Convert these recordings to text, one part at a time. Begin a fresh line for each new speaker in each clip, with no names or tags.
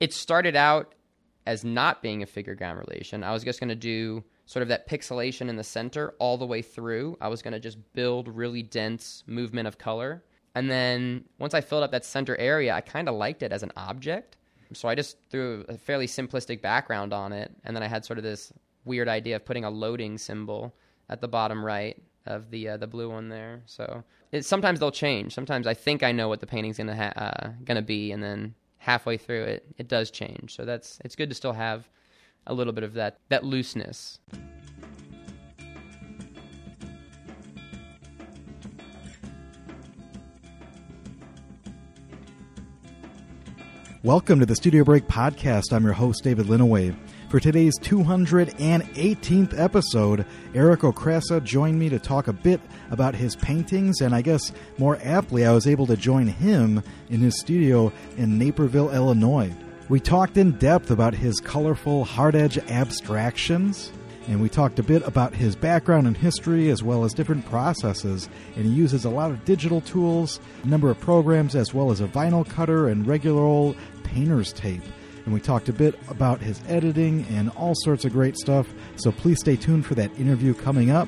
it started out as not being a figure ground relation. I was just going to do sort of that pixelation in the center all the way through. I was going to just build really dense movement of color. And then once I filled up that center area, I kind of liked it as an object. So I just threw a fairly simplistic background on it. And then I had sort of this weird idea of putting a loading symbol at the bottom right of the uh, the blue one there. So it, sometimes they'll change. Sometimes I think I know what the painting's gonna ha- uh, gonna be, and then halfway through it, it does change. So that's it's good to still have a little bit of that that looseness.
Welcome to the Studio Break podcast. I'm your host, David Linneweh. For today's 218th episode, Eric Okrasa joined me to talk a bit about his paintings, and I guess more aptly, I was able to join him in his studio in Naperville, Illinois. We talked in depth about his colorful hard edge abstractions, and we talked a bit about his background and history as well as different processes. And he uses a lot of digital tools, a number of programs, as well as a vinyl cutter and regular old painter's tape. And we talked a bit about his editing and all sorts of great stuff. So please stay tuned for that interview coming up.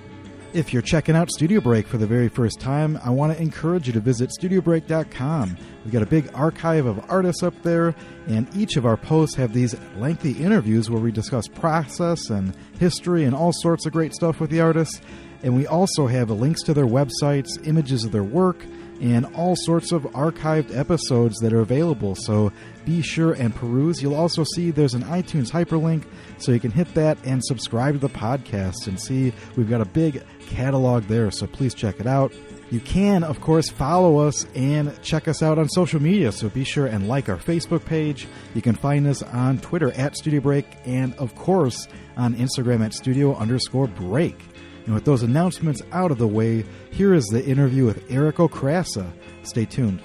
If you're checking out Studio Break for the very first time, I want to encourage you to visit studiobreak.com. We've got a big archive of artists up there, and each of our posts have these lengthy interviews where we discuss process and history and all sorts of great stuff with the artists. And we also have links to their websites, images of their work, and all sorts of archived episodes that are available. So be sure and peruse. You'll also see there's an iTunes hyperlink, so you can hit that and subscribe to the podcast and see we've got a big catalog there. So please check it out. You can, of course, follow us and check us out on social media. So be sure and like our Facebook page. You can find us on Twitter at Studio Break and, of course, on Instagram at Studio underscore Break. And with those announcements out of the way, here is the interview with Eric Okrasa. Stay tuned.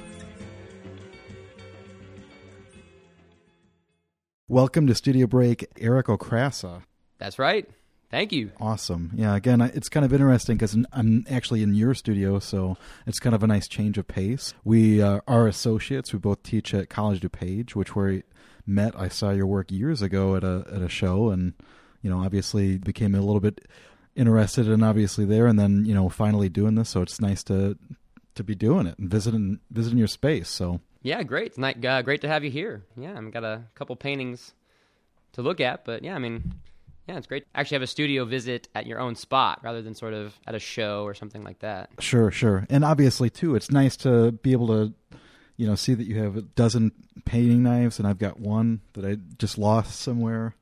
Welcome to Studio Break, Eric Okrasa.
That's right. Thank you.
Awesome. Yeah, again, it's kind of interesting because I'm actually in your studio, so it's kind of a nice change of pace. We uh, are associates. We both teach at College DuPage, which we met. I saw your work years ago at a at a show, and you know, obviously became a little bit interested and obviously there, and then you know, finally doing this. So it's nice to to be doing it and visiting visiting your space. So
Yeah, great. It's nice, uh, great to have you here. Yeah, I've got a couple paintings to look at, but yeah, I mean, yeah, it's great. to Actually, have a studio visit at your own spot rather than sort of at a show or something like that.
Sure, sure. And obviously, too, it's nice to be able to, you know, see that you have a dozen painting knives, and I've got one that I just lost somewhere.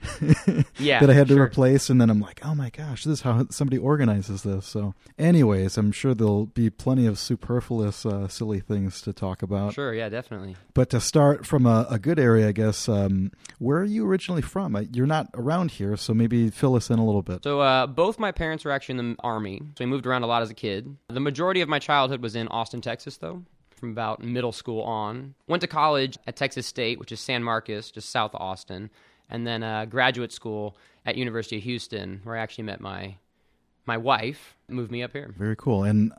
Yeah,
that I had to
sure.
replace, and then I'm like, oh my gosh, this is how somebody organizes this. So, anyways, I'm sure there'll be plenty of superfluous, uh, silly things to talk about.
Sure, yeah, definitely.
But to start from a, a good area, I guess, um, where are you originally from? You're not around here, so maybe fill us in a little bit.
So uh, both my parents were actually in the army, so we moved around a lot as a kid. The majority of my childhood was in Austin, Texas, though. From about middle school on, went to college at Texas State, which is San Marcos, just south of Austin, and then uh, graduate school at University of Houston, where I actually met my my wife. Moved me up here.
Very cool. And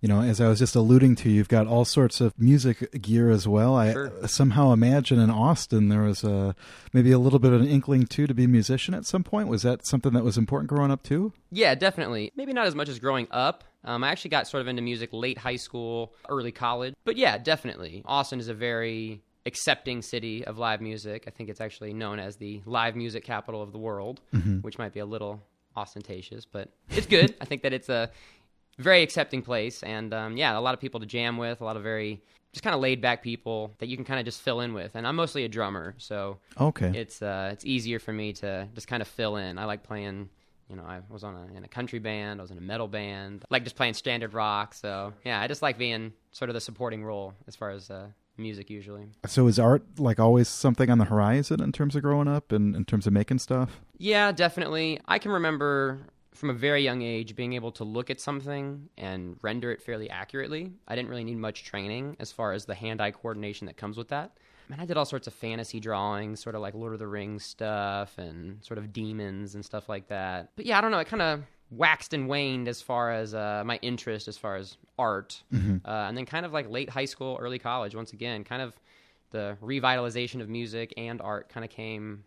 you know, as I was just alluding to, you've got all sorts of music gear as well. I
Sure.
somehow imagine in Austin there was a maybe a little bit of an inkling too to be a musician at some point. Was that something that was important growing up too?
Yeah, definitely. Maybe not as much as growing up. Um, I actually got sort of into music late high school, early college. But yeah, definitely. Austin is a very accepting city of live music. I think it's actually known as the live music capital of the world, which might be a little ostentatious, but it's good. I think that it's a very accepting place, and um, yeah, a lot of people to jam with, a lot of very just kind of laid back people that you can kind of just fill in with. And I'm mostly a drummer, so
Okay.
it's uh, it's easier for me to just kind of fill in. I like playing. You know, I was on a, in a country band. I was in a metal band. I like just playing standard rock. So yeah, I just like being sort of the supporting role as far as uh, music usually.
so is art like always something on the horizon in terms of growing up and in terms of making stuff?
Yeah, definitely. I can remember from a very young age being able to look at something and render it fairly accurately. I didn't really need much training as far as the hand-eye coordination that comes with that. I mean, I did all sorts of fantasy drawings, sort of like Lord of the Rings stuff and sort of demons and stuff like that. But yeah, I don't know. It kind of waxed and waned as far as uh, my interest as far as art. Uh, and then kind of like late high school, early college, once again, kind of the revitalization of music and art kind of came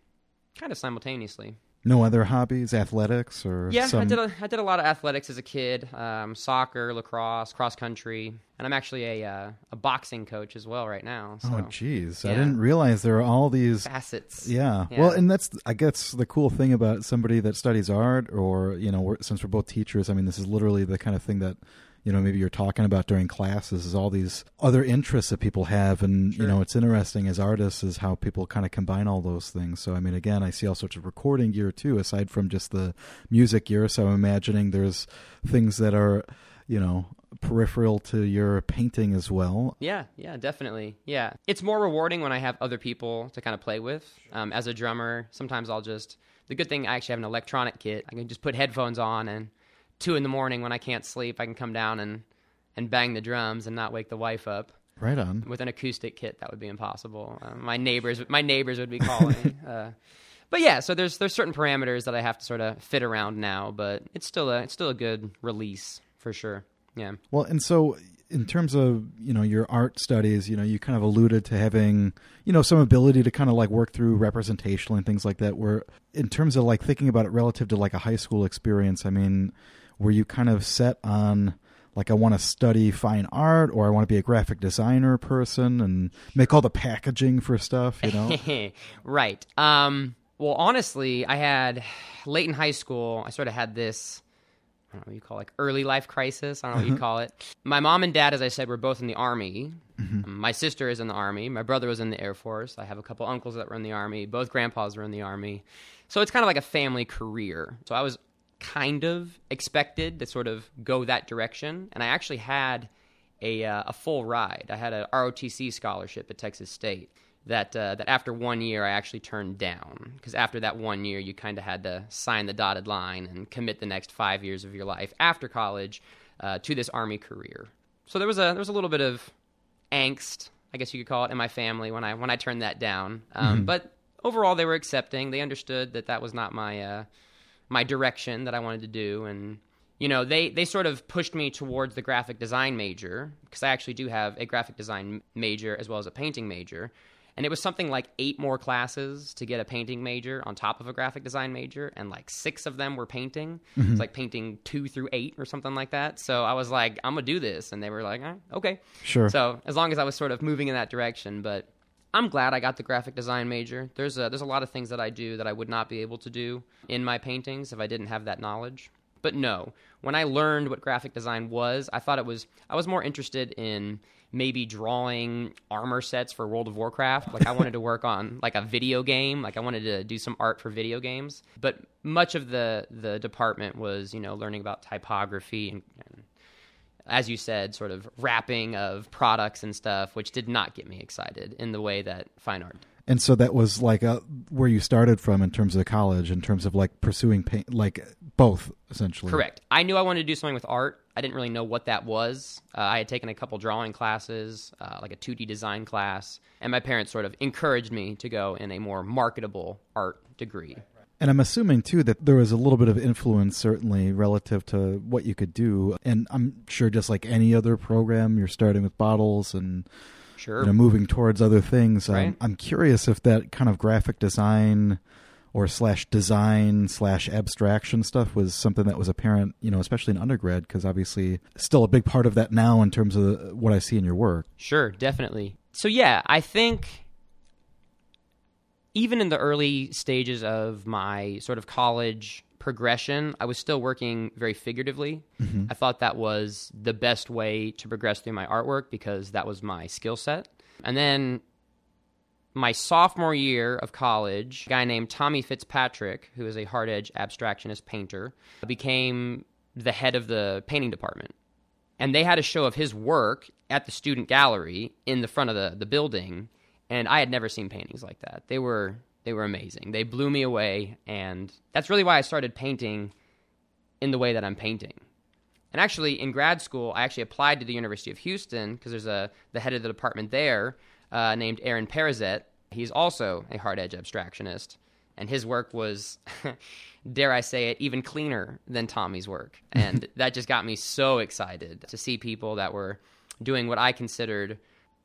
kind of simultaneously.
No other hobbies, athletics, or
Yeah,
some...
I did a, I did a lot of athletics as a kid, um, soccer, lacrosse, cross country, and I'm actually a uh, a boxing coach as well right now. So
Oh, jeez, I didn't realize there are all these.
facets.
Yeah.
Yeah.
well, and that's I guess the cool thing about somebody that studies art, or you know, we're, since we're both teachers, I mean, this is literally the kind of thing that you know maybe you're talking about during classes is all these other interests that people have, and you know, it's interesting as artists is how people kind of combine all those things. So I mean, again, I see all sorts of recording gear too, aside from just the music gear. So I'm imagining there's things that are you know peripheral to your painting as well.
Yeah, yeah, definitely. Yeah. It's more rewarding when I have other people to kind of play with. Um, as a drummer, sometimes I'll just. The good thing, I actually have an electronic kit. I can just put headphones on, and two in the morning when I can't sleep, I can come down and, and bang the drums and not wake the wife up.
Right on.
With an acoustic kit, that would be impossible. Uh, my neighbors, my neighbors would be calling. uh, but yeah, so there's there's certain parameters that I have to sort of fit around now, but it's still a it's still a good release for sure. Yeah.
Well, and so in terms of you know your art studies, you know you kind of alluded to having you know some ability to kind of like work through representation and things like that. Where in terms of like thinking about it relative to like a high school experience, I mean, were you kind of set on like I want to study fine art or I want to be a graphic designer person and make all the packaging for stuff, you know?
right. Um, well, honestly, I had late in high school. I sort of had this. I don't know what you call it, like early life crisis. I don't know what you call it. My mom and dad, as I said, were both in the army. Um, my sister is in the army. My brother was in the Air Force. I have a couple uncles that were in the army. Both grandpas were in the army. So it's kind of like a family career. So I was kind of expected to sort of go that direction, and I actually had a uh, a full ride. I had a ROTC scholarship at Texas State that uh, that after one year I actually turned down because after that one year you kind of had to sign the dotted line and commit the next five years of your life after college uh, to this army career. So there was a there was a little bit of angst, I guess you could call it, in my family when I when I turned that down. Um, But overall, they were accepting. They understood that that was not my uh, my direction that I wanted to do, and you know they they sort of pushed me towards the graphic design major because I actually do have a graphic design major as well as a painting major. And it was something like eight more classes to get a painting major on top of a graphic design major, and like six of them were painting. It's like painting two through eight or something like that. So I was like, I'm gonna do this, and they were like, eh, okay.
Sure.
So as long as I was sort of moving in that direction, but I'm glad I got the graphic design major. There's a, there's a lot of things that I do that I would not be able to do in my paintings if I didn't have that knowledge. But no, when I learned what graphic design was, I thought it was I was more interested in maybe drawing armor sets for World of Warcraft. Like I wanted to work on like a video game, like I wanted to do some art for video games. But much of the the department was, you know, learning about typography and, and as you said, sort of wrapping of products and stuff, which did not get me excited in the way that fine art.
And so that was like a, where you started from in terms of college, in terms of like pursuing paint, like both essentially.
Correct. I knew I wanted to do something with art. I didn't really know what that was. Uh, I had taken a couple drawing classes, uh, like a 2D design class, and my parents sort of encouraged me to go in a more marketable art degree.
And I'm assuming too that there was a little bit of influence, certainly relative to what you could do. And I'm sure, just like any other program, you're starting with bottles and
Sure.
you know moving towards other things. Um, I'm curious if that kind of graphic design or slash design slash abstraction stuff was something that was apparent, you know, especially in undergrad, because obviously still a big part of that now in terms of what I see in your work.
Sure, definitely. So yeah, I think even in the early stages of my sort of college progression, I was still working very figuratively. Mm-hmm. I thought that was the best way to progress through my artwork because that was my skill set. And then my sophomore year of college, a guy named Tommy Fitzpatrick, who is a hard edge abstractionist painter, became the head of the painting department and they had a show of his work at the student gallery in the front of the, the building and i had never seen paintings like that. They were they were amazing. They blew me away and that's really why i started painting in the way that i'm painting. And actually in grad school i actually applied to the university of houston because there's a the head of the department there uh, named aaron parazette he's also a hard edge abstractionist and his work was dare i say it even cleaner than tommy's work. And that just got me so excited to see people that were doing what i considered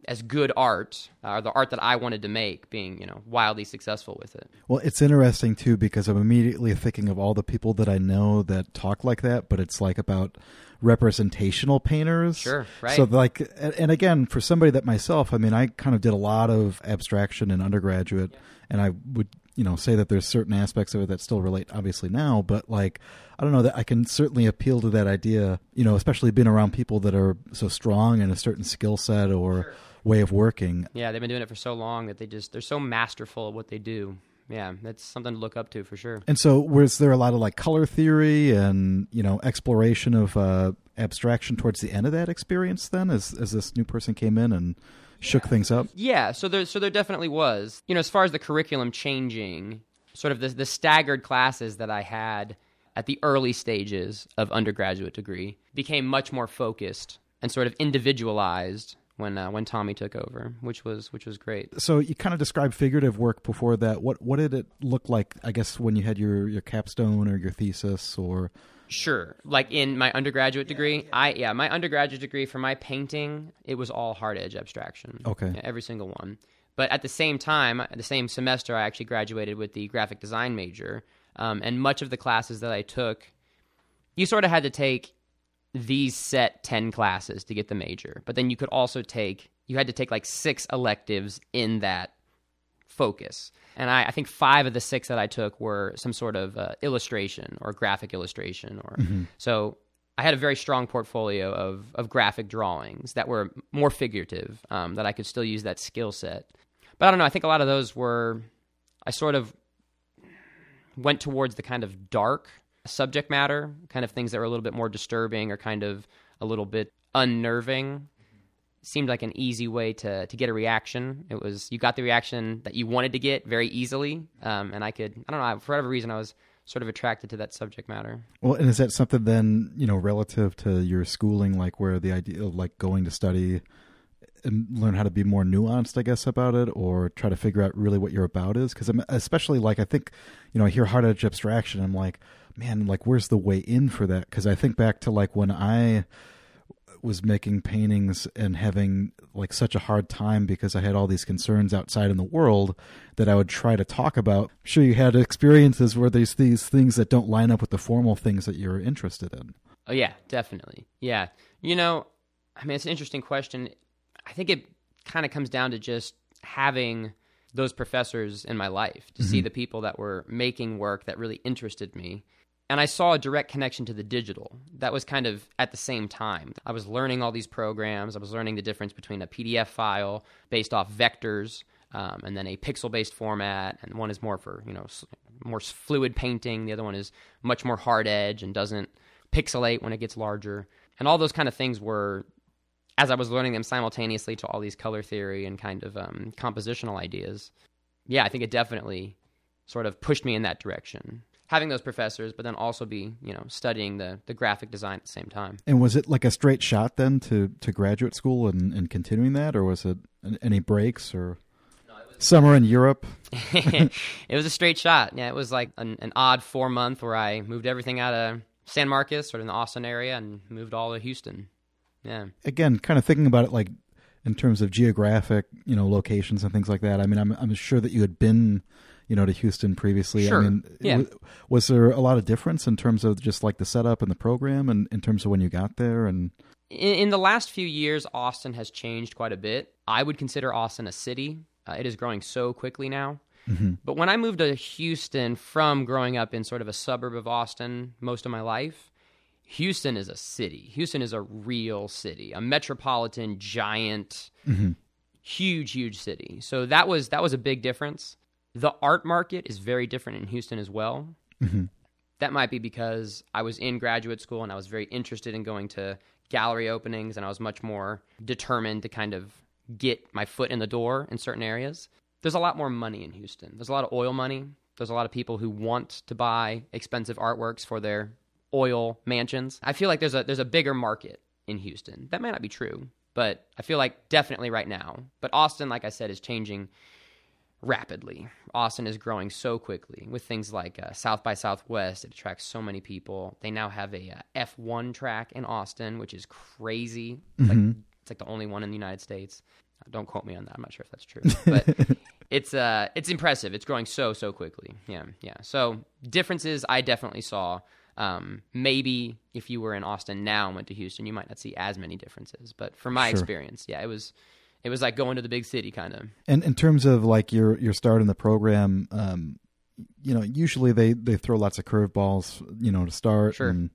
as good art, or the art that I wanted to make, being you know wildly successful with it.
Well, it's interesting too because I'm immediately thinking of all the people that I know that talk like that, but it's like about representational painters.
Sure, right.
So like, and and again, for somebody that myself, I mean, I kind of did a lot of abstraction in undergraduate, and I would you know say that there's certain aspects of it that still relate obviously now, but like I don't know that I can certainly appeal to that idea, you know, especially being around people that are so strong in a certain skill set or way of working.
Yeah, they've been doing it for so long that they just they're so masterful at what they do. Yeah, that's something to look up to for sure.
And so, was there a lot of like color theory and you know exploration of uh, abstraction towards the end of that experience? Then, as as this new person came in and shook things up.
Yeah, so there so there definitely was. You know, as far as the curriculum changing, sort of the the staggered classes that I had at the early stages of undergraduate degree became much more focused and sort of individualized when uh, when Tommy took over, which was which was great.
So you kind of described figurative work before that. What what did it look like? I guess when you had your your capstone or your thesis or
Sure. Like in my undergraduate degree, I yeah, my undergraduate degree for my painting, it was all hard edge abstraction.
Okay.
Yeah, every single one. But at the same time, the same semester, I actually graduated with the graphic design major, um, and much of the classes that I took, you sort of had to take these set 10 classes to get the major. But then you could also take, you had to take like six electives in that focus. And I, I think five of the six that I took were some sort of uh, illustration or graphic illustration. Or So I had a very strong portfolio of, of graphic drawings that were more figurative, um, that I could still use that skill set. But I don't know, I think a lot of those were, I sort of went towards the kind of dark subject matter, kind of things that were a little bit more disturbing or kind of a little bit unnerving. Seemed like an easy way to to get a reaction. It was you got the reaction that you wanted to get very easily, um, and I could I don't know for whatever reason I was sort of attracted to that subject matter.
well, and is that something then you know relative to your schooling, like where the idea of like going to study learn how to be more nuanced, I guess, about it, or try to figure out really what you're about is? Because I'm especially like I think you know I hear hard edge abstraction, I'm like, man, like where's the way in for that? Because I think back to like when I was making paintings and having like such a hard time because I had all these concerns outside in the world that I would try to talk about. I'm sure you had experiences where there's these things that don't line up with the formal things that you're interested in.
Oh yeah, definitely. Yeah, you know, I mean, it's an interesting question. I think it kind of comes down to just having those professors in my life to see the people that were making work that really interested me. And I saw a direct connection to the digital. That was kind of at the same time. I was learning all these programs. I was learning the difference between a PDF file based off vectors um, and then a pixel-based format. And one is more for you know more fluid painting. The other one is much more hard edge and doesn't pixelate when it gets larger. And all those kind of things were as I was learning them simultaneously to all these color theory and kind of um, compositional ideas, yeah, I think it definitely sort of pushed me in that direction. Having those professors, but then also be, you know, studying the, the graphic design at the same time.
And was it like a straight shot then to, to graduate school and, and continuing that, or was it any breaks or summer in Europe?
it was a straight shot. Yeah, it was like an, an odd four month where I moved everything out of San Marcos, sort of in the Austin area, and moved all to Houston. Yeah.
Again, kind of thinking about it like in terms of geographic, you know, locations and things like that. I mean, I'm I'm sure that you had been, you know, to Houston previously.
Sure.
I mean,
Yeah.
w- was there a lot of difference in terms of just like the setup and the program, and in terms of when you got there and
In, in the last few years, Austin has changed quite a bit. I would consider Austin a city. Uh, it is growing so quickly now. But when I moved to Houston from growing up in sort of a suburb of Austin most of my life, Houston is a city. Houston is a real city, a metropolitan, giant, mm-hmm. huge, huge city. So that was that was a big difference. The art market is very different in Houston as well. Mm-hmm. That might be because I was in graduate school and I was very interested in going to gallery openings and I was much more determined to kind of get my foot in the door in certain areas. There's a lot more money in Houston. There's a lot of oil money. There's a lot of people who want to buy expensive artworks for their oil mansions. I feel like there's a there's a bigger market in Houston. That might not be true, but I feel like definitely right now. But Austin, like I said, is changing rapidly. Austin is growing so quickly with things like uh, South by Southwest. It attracts so many people. They now have a uh, F1 track in Austin, which is crazy. It's, like, it's like the only one in the United States. Don't quote me on that. I'm not sure if that's true, but it's uh it's impressive. It's growing so so quickly. Yeah, yeah. So differences I definitely saw. Um, maybe if you were in Austin now and went to Houston, you might not see as many differences. But from my
Sure.
experience, yeah, it was it was like going to the big city kind of.
And in terms of like your your start in the program, um, you know, usually they they throw lots of curveballs, you know, to start
Sure.
and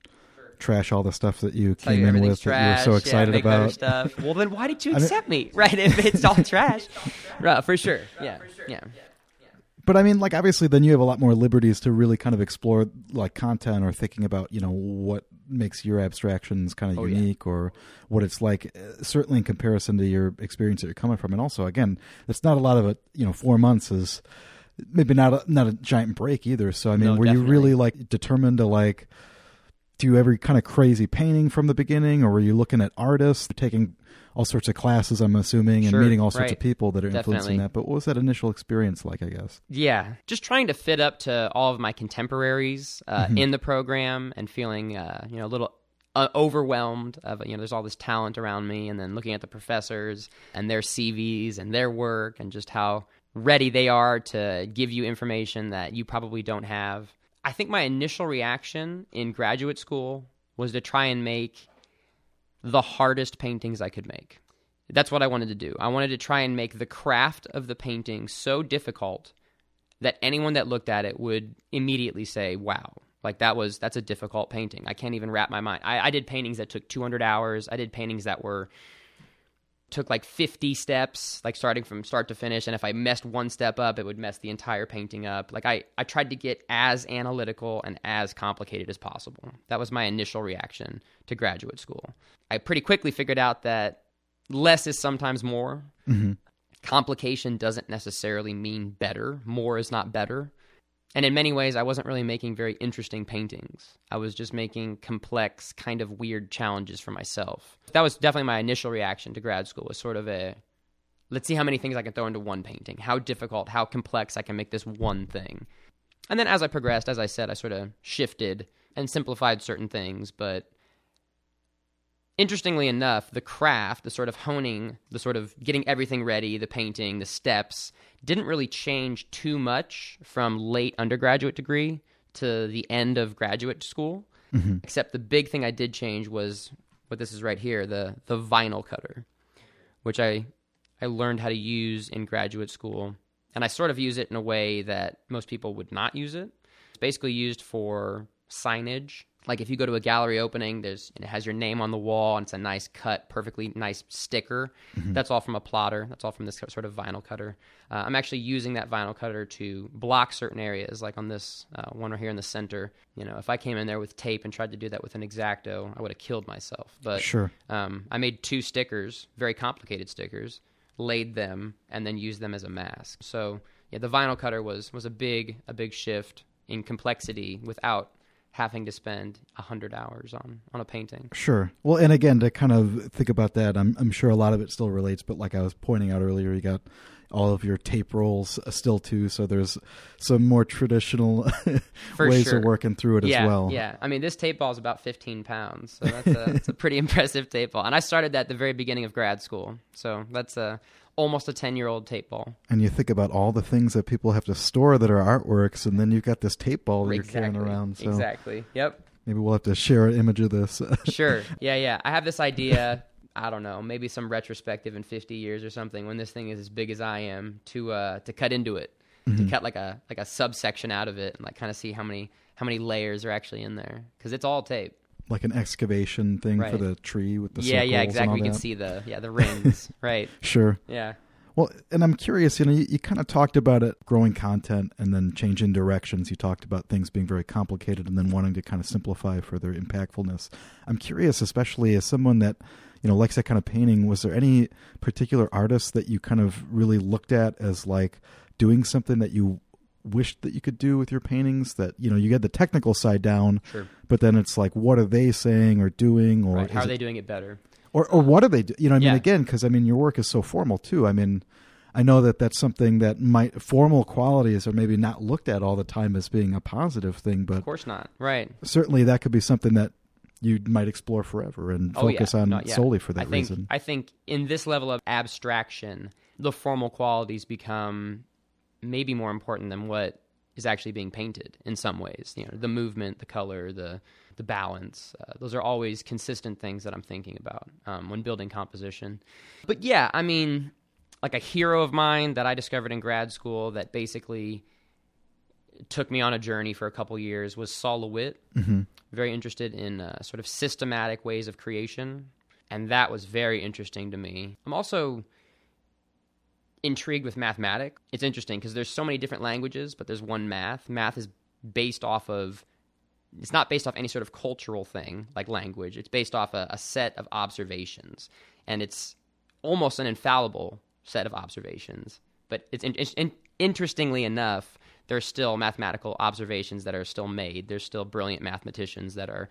trash all the stuff that you
Tell
came
you
in with
trash.
that you were so excited
better
about.
stuff. Well, then why did you
I mean-
accept me? Right? If it's all trash, right? For sure. Yeah. Yeah.
But I mean, like obviously, then you have a lot more liberties to really kind of explore like content or thinking about you know what makes your abstractions kind of
Oh, yeah.
unique or what it's like. uh, Certainly in comparison to your experience that you're coming from, and also again, it's not a lot of it. You know, four months is maybe not a, not a giant break either. So I mean,
No,
were you really like determined to like do every kind of crazy painting from the beginning, or were you looking at artists taking all sorts of classes? I'm assuming and
Sure,
meeting all sorts of people that are influencing that. But what was that initial experience like? I guess.
Yeah, just trying to fit up to all of my contemporaries uh,
Mm-hmm.
in the program and feeling, uh, you know, a little uh, overwhelmed of you know there's all this talent around me and then looking at the professors and their CVs and their work and just how ready they are to give you information that you probably don't have. I think my initial reaction in graduate school was to try and make the hardest paintings I could make. That's what I wanted to do. I wanted to try and make the craft of the painting so difficult that anyone that looked at it would immediately say, "Wow, like that was that's a difficult painting." I can't even wrap my mind. I, I did paintings that took 200 hours. I did paintings that were took like 50 steps, like starting from start to finish. And if I messed one step up, it would mess the entire painting up. Like I, I tried to get as analytical and as complicated as possible. That was my initial reaction to graduate school. I pretty quickly figured out that less is sometimes more. Mm-hmm. Complication doesn't necessarily mean better. More is not better. And in many ways, I wasn't really making very interesting paintings. I was just making complex, kind of weird challenges for myself. That was definitely my initial reaction to grad school was sort of a let's see how many things I can throw into one painting, how difficult, how complex I can make this one thing. And then as I progressed, as I said, I sort of shifted and simplified certain things, but interestingly enough, the craft, the sort of honing, the sort of getting everything ready, the painting, the steps, didn't really change too much from late undergraduate degree to the end of graduate school. Mm-hmm. Except the big thing I did change was what this is right here, the the vinyl cutter, which I I learned how to use in graduate school, and I sort of use it in a way that most people would not use it. It's basically used for signage. Like if you go to a gallery opening, there's and it has your name on the wall, and it's a nice cut, perfectly nice sticker. That's all from a plotter. That's all from this sort of vinyl cutter. Uh, I'm actually using that vinyl cutter to block certain areas, like on this uh, one right here in the center. You know, if I came in there with tape and tried to do that with an exacto, I would have killed myself. But
Sure.
um, I made two stickers, very complicated stickers, laid them, and then used them as a mask. So yeah, the vinyl cutter was was a big a big shift in complexity without having to spend a hundred hours on on a painting.
Sure. Well, and again, to kind of think about that, I'm I'm sure a lot of it still relates, but like I was pointing out earlier, you got all of your tape rolls uh, still too, so there's some more traditional ways
sure.
of working through it
yeah,
as well.
yeah. I mean, this tape ball is about 15 pounds, so that's a, that's a pretty impressive tape ball. And I started that at the very beginning of grad school, so that's a almost a 10 year old tape ball.
And you think about all the things that people have to store that are artworks, and then you've got this tape ball that you're carrying around. So
Exactly. Yep.
maybe we'll have to share an image of this.
Sure. Yeah, yeah. I have this idea. I don't know, maybe some retrospective in 50 years or something when this thing is as big as I am to uh to cut into it.
Mm-hmm.
To cut like a like a subsection out of it and like kind of see how many how many layers are actually in there cuz it's all tape.
Like an excavation thing for the tree with the
yeah, yeah, exactly. We can see the yeah, the rings, right.
Sure.
Yeah.
Well, and I'm curious, you know, you, you kind of talked about it growing content and then changing directions. You talked about things being very complicated and then wanting to kind of simplify for their impactfulness. I'm curious, especially as someone that, you know, likes that kind of painting, was there any particular artist that you kind of really looked at as like doing something that you wished that you could do with your paintings that, you know, you get the technical side down,
Sure.
but then it's like, what are they saying or doing? Or
Right. How are
it-
they doing it better?
or or what do they do? You know, I mean,
Yeah.
again, because I mean, your work is so formal too. I mean, I know that that's something that might formal qualities are maybe not looked at all the time as being a positive thing, but
Of course not. Right.
certainly that could be something that you might explore forever and
Oh, yeah.
focus on
No, yeah.
solely for that
I think,
reason.
I think in this level of abstraction, the formal qualities become maybe more important than what is actually being painted in some ways. You know, the movement, the color, the the balance. Uh, those are always consistent things that I'm thinking about um, when building composition. But yeah, I mean, like a hero of mine that I discovered in grad school that basically took me on a journey for a couple years was Sol LeWitt.
hmm
Very interested in uh, sort of systematic ways of creation, and that was very interesting to me. I'm also intrigued with mathematics. It's interesting because there's so many different languages, but there's one math. Math is based off of it's not based off any sort of cultural thing like language. It's based off a, a set of observations, and it's almost an infallible set of observations. But it's in, in, interestingly enough, there's still mathematical observations that are still made. There's still brilliant mathematicians that are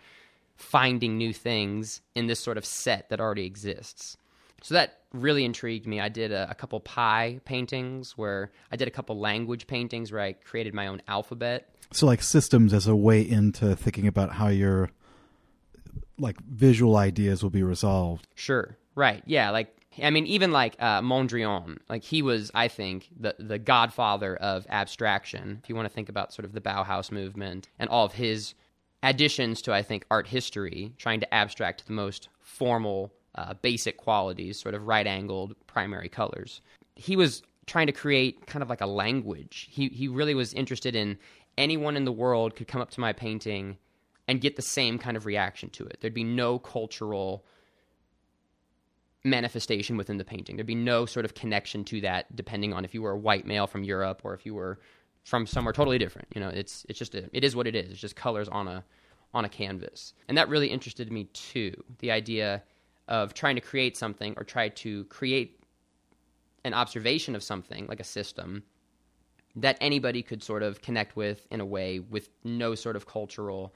finding new things in this sort of set that already exists. So that really intrigued me. I did a, a couple pie paintings where I did a couple language paintings where I created my own alphabet.
So, like systems as a way into thinking about how your like visual ideas will be resolved.
Sure. Right. Yeah. Like, I mean, even like uh, Mondrian, like he was, I think, the the godfather of abstraction. If you want to think about sort of the Bauhaus movement and all of his additions to, I think, art history, trying to abstract the most formal, uh, basic qualities, sort of right-angled primary colors. He was trying to create kind of like a language. He he really was interested in anyone in the world could come up to my painting and get the same kind of reaction to it. There'd be no cultural manifestation within the painting. There'd be no sort of connection to that depending on if you were a white male from Europe or if you were from somewhere totally different. You know, it's it's just a, it is what it is. It's just colors on a on a canvas. And that really interested me too. The idea of trying to create something or try to create an observation of something like a system that anybody could sort of connect with in a way with no sort of cultural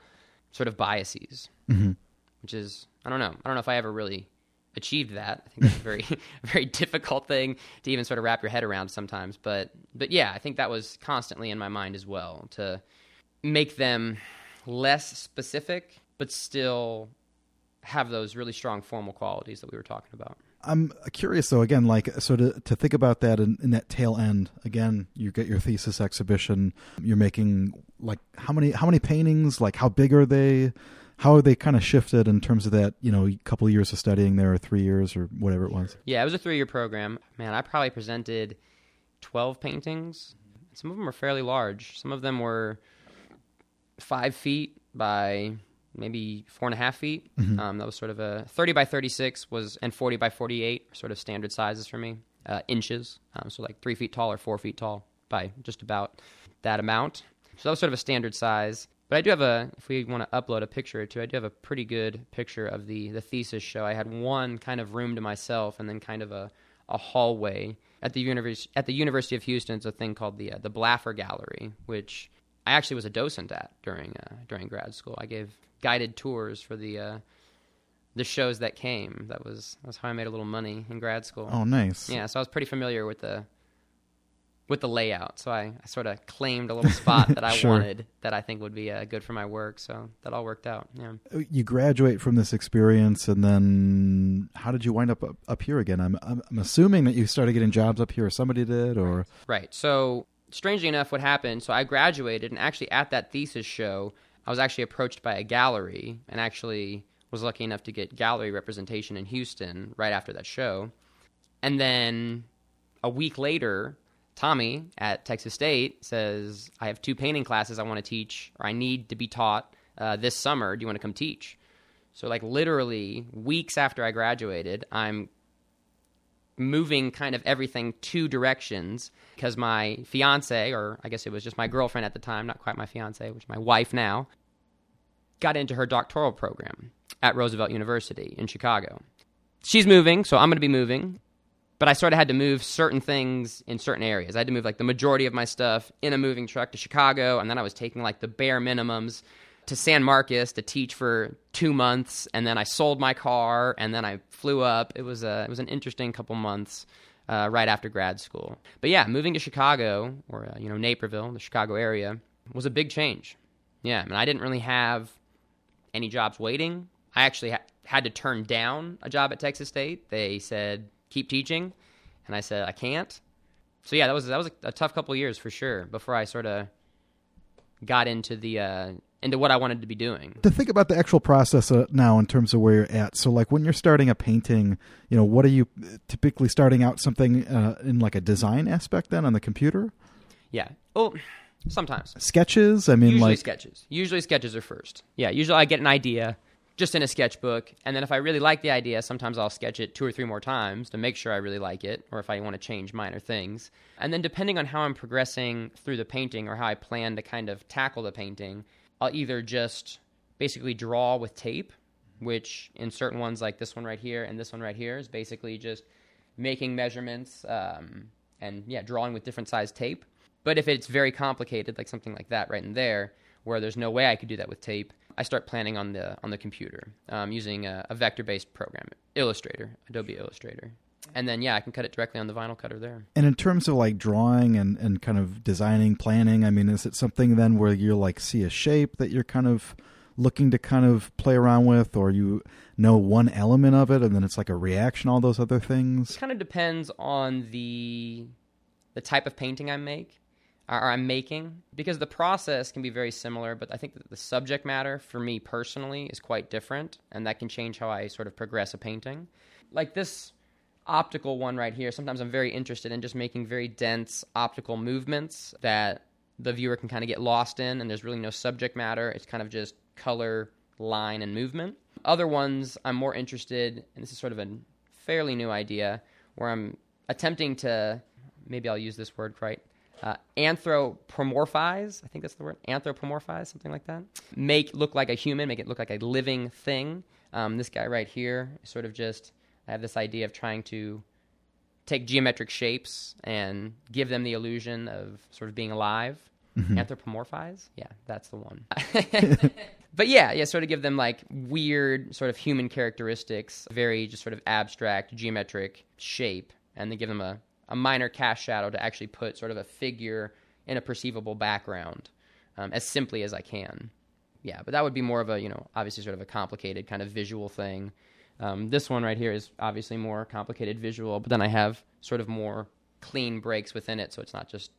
sort of biases.
Mhm.
Which is I don't know. I don't know if I ever really achieved that. I think that's a very very difficult thing to even sort of wrap your head around sometimes. But but yeah, I think that was constantly in my mind as well to make them less specific but still have those really strong formal qualities that we were talking about.
I'm curious though. Again, like so to to think about that in, in that tail end. Again, you get your thesis exhibition. You're making like how many how many paintings? Like how big are they? How are they kind of shifted in terms of that? You know, couple of years of studying there, or three years, or whatever it was.
Yeah, it was a three year program. Man, I probably presented 12 paintings. Some of them were fairly large. Some of them were five feet by maybe four and a half feet. Um, that was sort of a 30 by 36 was and 40 by 48 sort of standard sizes for me. Uh, inches, um, so like three feet tall or four feet tall by just about that amount. So that was sort of a standard size. But I do have a, if we want to upload a picture or two, I do have a pretty good picture of the the thesis show. I had one kind of room to myself, and then kind of a, a hallway at the university at the University of Houston. It's a thing called the uh, the Blaffer Gallery, which I actually was a docent at during uh, during grad school. I gave guided tours for the uh, the shows that came. That was that's how I made a little money in grad school.
Oh, nice.
Yeah, so I was pretty familiar with the with the layout. So I, I sort of claimed a little spot that I
Sure.
wanted that I think would be uh, good for my work. So that all worked out. Yeah.
You graduate from this experience, and then how did you wind up up, up here again? I'm, I'm I'm assuming that you started getting jobs up here, or somebody did, or
Right. So strangely enough, what happened? So I graduated, and actually at that thesis show, I was actually approached by a gallery, and actually was lucky enough to get gallery representation in Houston right after that show. And then a week later, Tommy at Texas State says, "I have two painting classes I want to teach, or I need to be taught uh, this summer. Do you want to come teach?" So like literally weeks after I graduated, I'm moving kind of everything two directions because my fiance, or I guess it was just my girlfriend at the time, not quite my fiance, which is my wife now, got into her doctoral program at Roosevelt University in Chicago. She's moving, so I'm going to be moving, but I sort of had to move certain things in certain areas. I had to move like the majority of my stuff in a moving truck to Chicago, and then I was taking like the bare minimums to San Marcos to teach for two months, and then I sold my car, and then I flew up. It was a it was an interesting couple months uh, right after grad school. But yeah, moving to Chicago or uh, you know Naperville, the Chicago area, was a big change. Yeah, I mean I didn't really have any jobs waiting. I actually ha- had to turn down a job at Texas State. They said keep teaching, and I said I can't. So yeah, that was that was a, a tough couple years for sure before I sort of got into the uh, into what I wanted to be doing.
To think about the actual process uh, now in terms of where you're at. So, like when you're starting a painting, you know, what are you typically starting out something uh, in like a design aspect then on the computer?
Yeah. Oh, sometimes
sketches. I mean,
usually
like
sketches. Usually sketches are first. Yeah. Usually I get an idea just in a sketchbook, and then if I really like the idea, sometimes I'll sketch it two or three more times to make sure I really like it, or if I want to change minor things. And then depending on how I'm progressing through the painting or how I plan to kind of tackle the painting, I'll either just basically draw with tape, which in certain ones like this one right here and this one right here is basically just making measurements um, and yeah, drawing with different size tape. But if it's very complicated, like something like that right in there, where there's no way I could do that with tape, I start planning on the on the computer um, using a, a vector-based program, Illustrator, Adobe Illustrator, and then yeah, I can cut it directly on the vinyl cutter there.
And in terms of like drawing and and kind of designing, planning, I mean, is it something then where you like see a shape that you're kind of looking to kind of play around with, or you know one element of it, and then it's like a reaction, all those other things?
It kind of depends on the the type of painting I make or I'm making because the process can be very similar, but I think that the subject matter for me personally is quite different, and that can change how I sort of progress a painting. Like this optical one right here, sometimes I'm very interested in just making very dense optical movements that the viewer can kind of get lost in, and there's really no subject matter. It's kind of just color, line, and movement. Other ones, I'm more interested, and this is sort of a fairly new idea, where I'm attempting to, maybe I'll use this word right, uh, anthropomorphize. I think that's the word. Anthropomorphize, something like that. Make look like a human, make it look like a living thing. Um, this guy right here is sort of just. I have this idea of trying to take geometric shapes and give them the illusion of sort of being alive. Mm-hmm. Anthropomorphize, yeah, that's the one. but yeah, yeah, sort of give them like weird, sort of human characteristics, very just sort of abstract, geometric shape, and then give them a a minor cast shadow to actually put sort of a figure in a perceivable background um, as simply as I can. Yeah, but that would be more of a, you know, obviously sort of a complicated kind of visual thing. Um, this one right here is obviously more complicated visual, but then I have sort of more clean breaks within it, so it's not just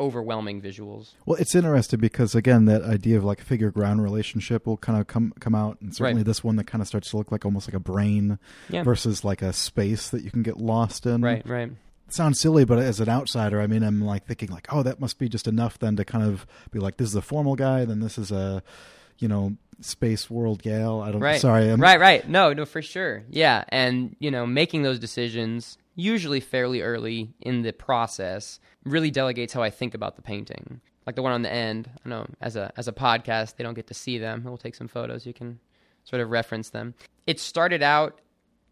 overwhelming visuals.
Well, it's interesting because again, that idea of like a figure ground relationship will kind of come come out, and certainly
Right.
this one that kind of starts to look like almost like a brain
Yeah.
versus like a space that you can get lost in.
Right, right.
It sounds silly, but as an outsider, I mean, I'm like thinking like, oh, that must be just enough then to kind of be like, this is a formal guy, then this is a, you know, space world gal. I don't.
Right.
Sorry. I'm,
right, right. No, no, for sure. Yeah, and you know, making those decisions usually fairly early in the process really delegates how I think about the painting. Like the one on the end. I know as a as a podcast, they don't get to see them. We'll take some photos. You can sort of reference them. It started out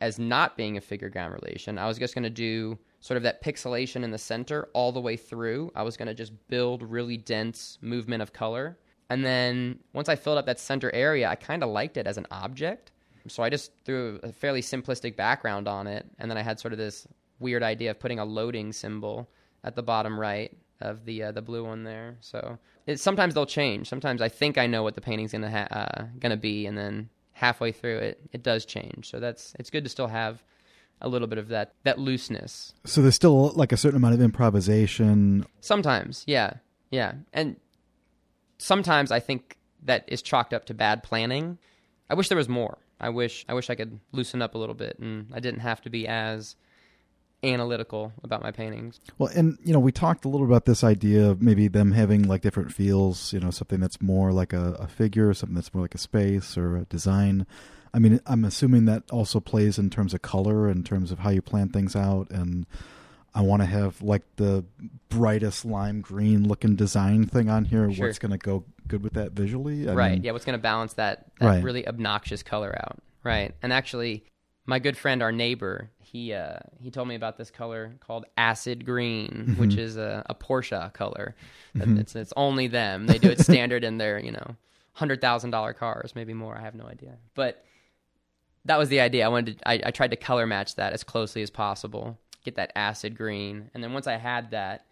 as not being a figure ground relation. I was just going to do sort of that pixelation in the center all the way through. I was going to just build really dense movement of color. And then once I filled up that center area, I kind of liked it as an object. So I just threw a fairly simplistic background on it. And then I had sort of this weird idea of putting a loading symbol at the bottom right of the uh, the blue one there. So it, sometimes they'll change. Sometimes I think I know what the painting's gonna ha- uh, gonna be, and then halfway through it, it does change. So that's it's good to still have a little bit of that that looseness.
So there's still like a certain amount of improvisation.
Sometimes, yeah, yeah, and sometimes I think that is chalked up to bad planning. I wish there was more. I wish I wish I could loosen up a little bit, and I didn't have to be as analytical about my paintings.
Well, and you know, we talked a little about this idea of maybe them having like different feels. You know, something that's more like a, a figure, something that's more like a space or a design. I mean, I'm assuming that also plays in terms of color, in terms of how you plan things out, and I want to have like the brightest lime green looking design thing on here.
Sure.
What's going to go good with that visually? I
right.
mean,
yeah. What's going to balance that, that
Right.
really obnoxious color out? Right. And actually, my good friend, our neighbor, he uh, he told me about this color called acid green, which is a, a Porsche color. That It's it's only them. They do it standard in their you know hundred thousand dollar cars, maybe more. I have no idea. But that was the idea. I wanted to, I, I tried to color match that as closely as possible, get that acid green, and then once I had that,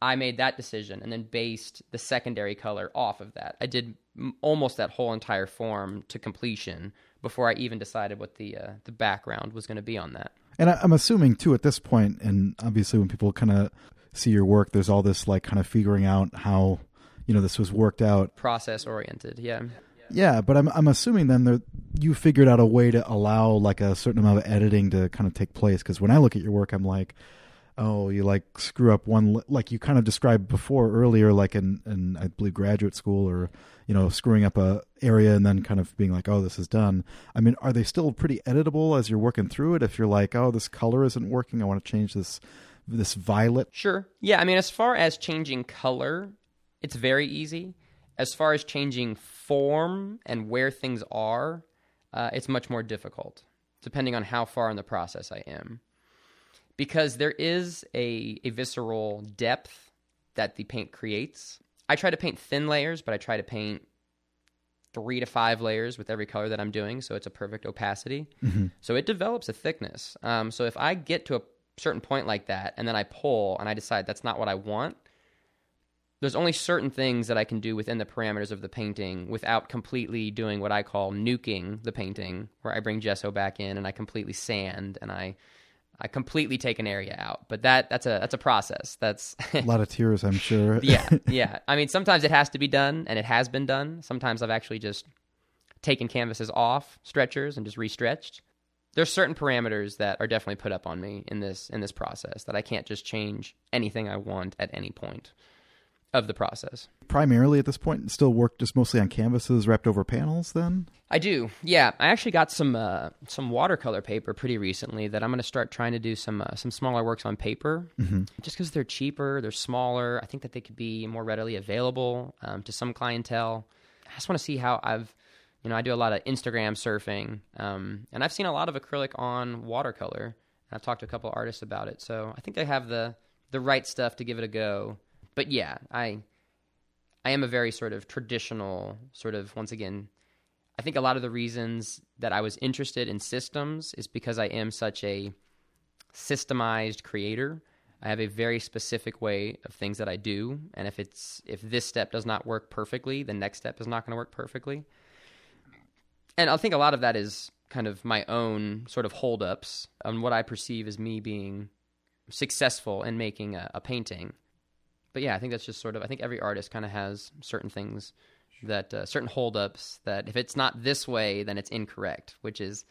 I made that decision and then based the secondary color off of that. I did m- almost that whole entire form to completion before I even decided what the uh, the background was going to be on that.
And I, I'm assuming too at this point, and obviously when people kind of see your work, there's all this like kind of figuring out how you know this was worked out.
Process oriented, yeah.
Yeah, but I'm I'm assuming then that you figured out a way to allow like a certain amount of editing to kind of take place. Because when I look at your work, I'm like, oh, you like screw up one like you kind of described before earlier, like in in I believe graduate school or you know screwing up a area and then kind of being like, oh, this is done. I mean, are they still pretty editable as you're working through it? If you're like, oh, this color isn't working, I want to change this this violet.
Sure. Yeah, I mean, as far as changing color, it's very easy. As far as changing form and where things are, uh, it's much more difficult, depending on how far in the process I am. Because there is a, a visceral depth that the paint creates. I try to paint thin layers, but I try to paint three to five layers with every color that I'm doing, so it's a perfect opacity. So it develops a thickness. Um, so if I get to a certain point like that, and then I pull and I decide that's not what I want, there's only certain things that I can do within the parameters of the painting without completely doing what I call nuking the painting, where I bring gesso back in and I completely sand and I I completely take an area out. But that that's a that's a process. That's
A lot of tears, I'm sure.
yeah, yeah. I mean, sometimes it has to be done, and it has been done. Sometimes I've actually just taken canvases off stretchers and just restretched. There's certain parameters that are definitely put up on me in this in this process that I can't just change anything I want at any point of the process.
Primarily at this point, still work just mostly on canvases wrapped over panels. Then
I do. Yeah, I actually got some uh, some watercolor paper pretty recently that I'm going to start trying to do some uh, some smaller works on paper. Mm-hmm. Just because they're cheaper, they're smaller. I think that they could be more readily available um, to some clientele. I just want to see how I've, you know, I do a lot of Instagram surfing, um, and I've seen a lot of acrylic on watercolor. And I've talked to a couple artists about it, so I think they have the the right stuff to give it a go. But yeah, I I am a very sort of traditional sort of once again I think a lot of the reasons that I was interested in systems is because I am such a systemized creator. I have a very specific way of things that I do, and if it's if this step does not work perfectly, the next step is not going to work perfectly. And I think a lot of that is kind of my own sort of holdups on what I perceive as me being successful in making a, a painting but yeah, I think that's just sort of. I think every artist kind of has certain things that uh, certain holdups that if it's not this way, then it's incorrect, which is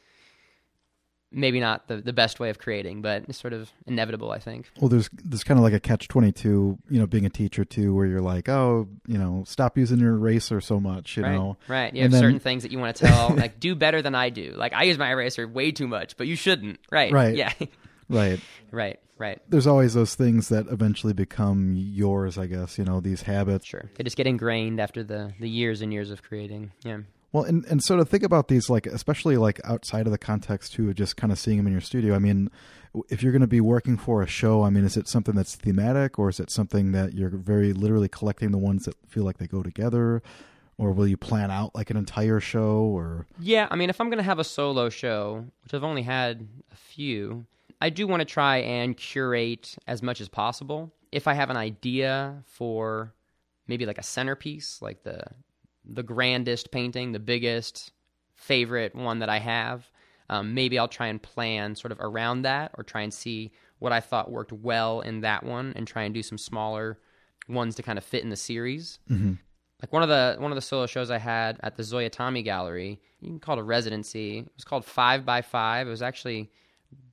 maybe not the, the best way of creating, but it's sort of inevitable, I think.
Well, there's there's kind of like a catch twenty two, you know, being a teacher too, where you're like, oh, you know, stop using your eraser so much, you
right,
know,
right? You
And
have
then-
certain things that you want to tell, like do better than I do. Like I use my eraser way too much, but you shouldn't. Right?
Right.
Yeah.
right?
right. Right.
There's always those things that eventually become yours, I guess. You know, these habits.
Sure. They just get ingrained after the the years and years of creating. Yeah.
Well, and and so to think about these, like especially like outside of the context too, just kind of seeing them in your studio. I mean, if you're going to be working for a show, I mean, is it something that's thematic, or is it something that you're very literally collecting the ones that feel like they go together, or will you plan out like an entire show, or
Yeah, I mean, if I'm going to have a solo show, which I've only had a few, I do want to try and curate as much as possible. If I have an idea for maybe like a centerpiece, like the the grandest painting, the biggest favorite one that I have, um, maybe I'll try and plan sort of around that, or try and see what I thought worked well in that one, and try and do some smaller ones to kind of fit in the series like one of the one of the solo shows I had at the Zoya Tommy Gallery, you can call it a residency. It was called Five by Five. It was actually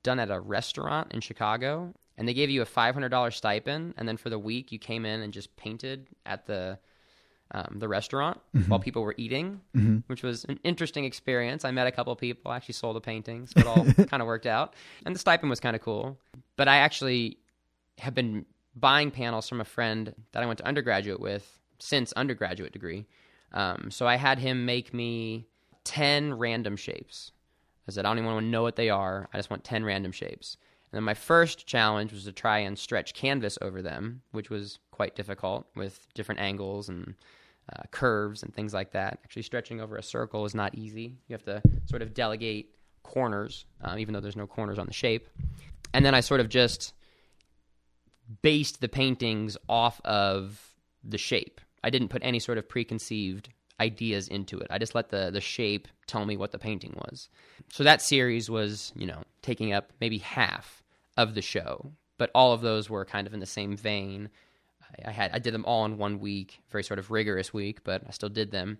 done at a restaurant in Chicago, and they gave you a five hundred dollars stipend, and then for the week you came in and just painted at the um, the restaurant while people were eating, which was an interesting experience. I met a couple of people, actually sold a painting, so it all kind of worked out, and the stipend was kind of cool. But I actually have been buying panels from a friend that I went to undergraduate with since undergraduate degree. Um, so I had him make me 10 random shapes. I said, I don't even want to know what they are. I just want 10 random shapes. And then my first challenge was to try and stretch canvas over them, which was quite difficult with different angles and uh, curves and things like that. Actually, stretching over a circle is not easy. You have to sort of delegate corners, um, even though there's no corners on the shape. And then I sort of just based the paintings off of the shape. I didn't put any sort of preconceived ideas into it. I just let the the shape tell me what the painting was. So that series was, you know, taking up maybe half of the show, but all of those were kind of in the same vein. I, I had I did them all in one week, very sort of rigorous week, but I still did them.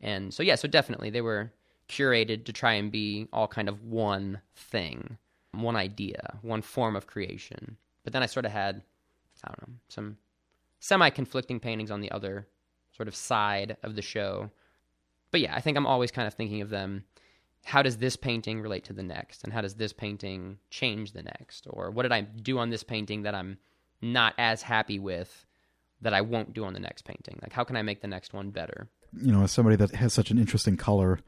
And so yeah, so definitely they were curated to try and be all kind of one thing, one idea, one form of creation. But then I sort of had I don't know, some semi conflicting paintings on the other sort of side of the show. But yeah, I think I'm always kind of thinking of them. How does this painting relate to the next? And how does this painting change the next? Or what did I do on this painting that I'm not as happy with that I won't do on the next painting? Like, how can I make the next one better?
You know, as somebody that has such an interesting color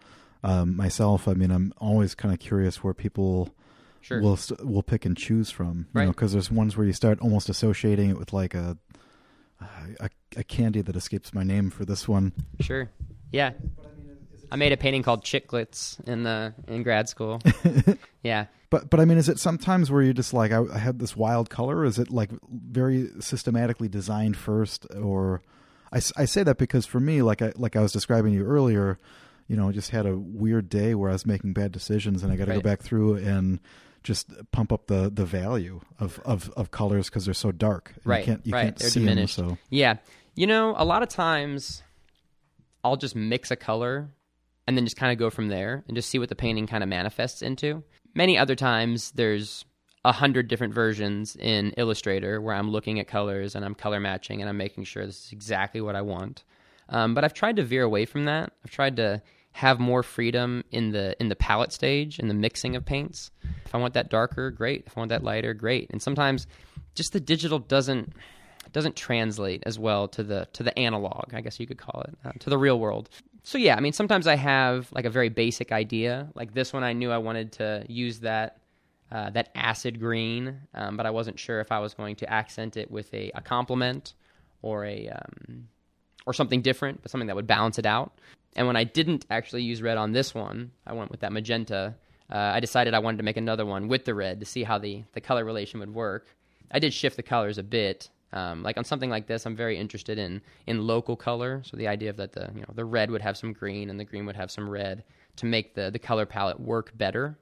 um, myself, I mean, I'm always kind of curious where people
Sure.
will will pick and choose from. You
Right.
know, because there's ones where you start almost associating it with like a, a a candy that escapes my name for this one.
Sure. Yeah. I made a painting called Chicklets in the in grad school. yeah.
But but I mean, is it sometimes where you're just like I, I had this wild color? Or is it like very systematically designed first, or I, I say that because for me, like I like I was describing you earlier, you know, I just had a weird day where I was making bad decisions, and I got to
Right.
go back through and just pump up the the value of of, of colors because they're so dark.
Right,
You can't you
right.
can't
They're diminished.
so
Yeah. You know, a lot of times I'll just mix a color and then just kind of go from there and just see what the painting kind of manifests into. Many other times there's a hundred different versions in Illustrator where I'm looking at colors and I'm color matching and I'm making sure this is exactly what I want. Um, but I've tried to veer away from that. I've tried to have more freedom in the in the palette stage in the mixing of paints. If I want that darker, great. If I want that lighter, great. And sometimes just the digital doesn't doesn't translate as well to the to the analog, I guess you could call it, uh, to the real world. So yeah, I mean sometimes I have like a very basic idea. Like this one, I knew I wanted to use that uh, that acid green, um, but I wasn't sure if I was going to accent it with a, a complement or a um, or something different, but something that would balance it out. And when I didn't actually use red on this one, I went with that magenta. Uh, I decided I wanted to make another one with the red to see how the, the color relation would work. I did shift the colors a bit. Um, like on something like this, I'm very interested in in local color. So the idea of that the you know the red would have some green and the green would have some red to make the the color palette work better.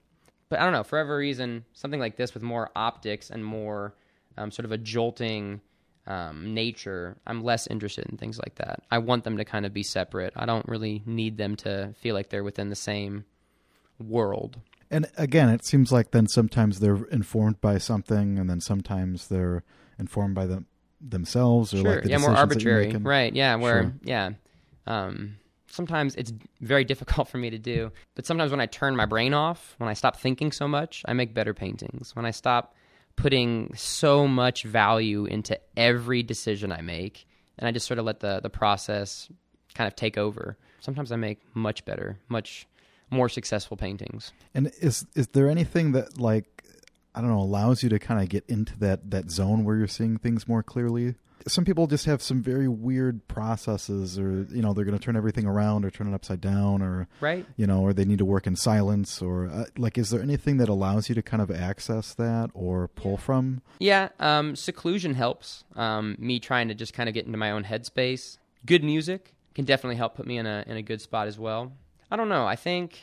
But I don't know for whatever reason, something like this with more optics and more um, sort of a jolting um, nature, I'm less interested in things like that. I want them to kind of be separate. I don't really need them to feel like they're within the same world.
And again, it seems like then sometimes they're informed by something, and then sometimes they're informed by them themselves, or
Sure,
like the
yeah, more
decisions that you're
arbitrary, right? Yeah, where
Sure.
yeah, um, sometimes it's very difficult for me to do. But sometimes when I turn my brain off, when I stop thinking so much, I make better paintings. When I stop putting so much value into every decision I make, and I just sort of let the the process kind of take over. Sometimes I make much better, much more successful paintings.
And is is there anything that like I don't know allows you to kind of get into that that zone where you're seeing things more clearly? Some people just have some very weird processes, or you know, they're going to turn everything around or turn it upside down, or
Right?
you know, or they need to work in silence, or uh, like, is there anything that allows you to kind of access that or pull from?
Yeah, um, seclusion helps. Um, me trying to just kind of get into my own headspace. Good music can definitely help put me in a in a good spot as well. I don't know. I think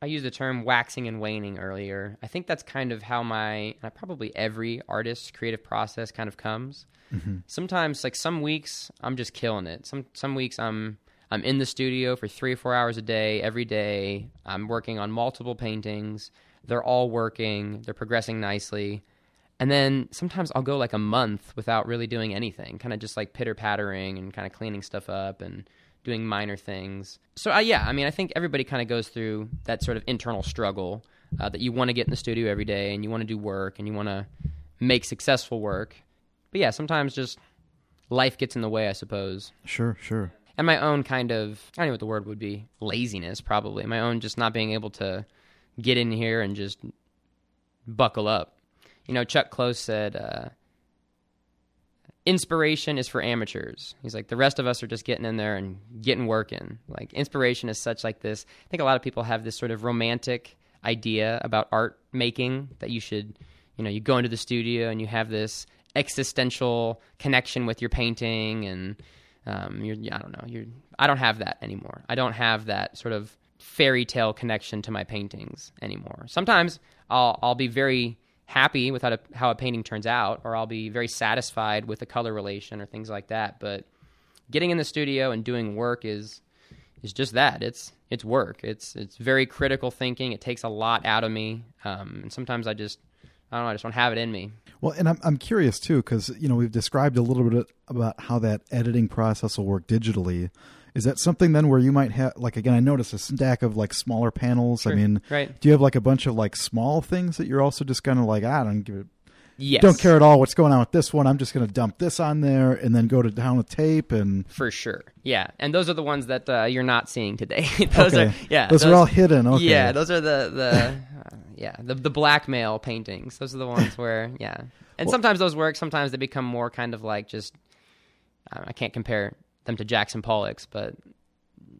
I used the term waxing and waning earlier. I think that's kind of how my probably every artist's creative process kind of comes. Mm-hmm. Sometimes, like some weeks, I'm just killing it. Some some weeks I'm I'm in the studio for three or four hours a day every day. I'm working on multiple paintings. They're all working. They're progressing nicely. And then sometimes I'll go like a month without really doing anything, kind of just like pitter pattering and kind of cleaning stuff up and doing minor things. So, uh, yeah, I mean, I think everybody kind of goes through that sort of internal struggle uh, that you want to get in the studio every day and you want to do work and you want to make successful work. But yeah, sometimes just life gets in the way, I suppose.
Sure, sure.
And my own kind of, I don't know what the word would be, laziness, probably. My own just not being able to get in here and just buckle up. You know, Chuck Close said, uh, inspiration is for amateurs. He's like, the rest of us are just getting in there and getting working. Like, inspiration is such like this. I think a lot of people have this sort of romantic idea about art making that you should, you know, you go into the studio and you have this existential connection with your painting and Um, you're, I don't know. You're, I don't have that anymore. I don't have that sort of fairy tale connection to my paintings anymore. Sometimes I'll I'll be very happy with how, to, how a painting turns out, or I'll be very satisfied with the color relation or things like that. But getting in the studio and doing work is is just that. It's it's work. It's it's very critical thinking. It takes a lot out of me, um, and sometimes I just I don't know. I just don't have it in me.
Well, and I'm I'm curious too because you know we've described a little bit about how that editing process will work digitally. Is that something then where you might have like again? I noticed a stack of like smaller panels.
Sure.
I mean,
Right.
do you have like a bunch of like small things that you're also just kind of like "Ah, I don't give it,
Yes.
don't care at all what's going on with this one. I'm just going to dump this on there and then go to down with tape and
For sure. Yeah. And those are the ones that uh, you're not seeing today. those
okay,
are yeah.
those, are all hidden. Okay,
Yeah, those are the the uh, yeah the the blackmail paintings. Those are the ones where yeah, and
Well-
sometimes those work. Sometimes they become more kind of like just uh, I can't compare them to Jackson Pollock's, but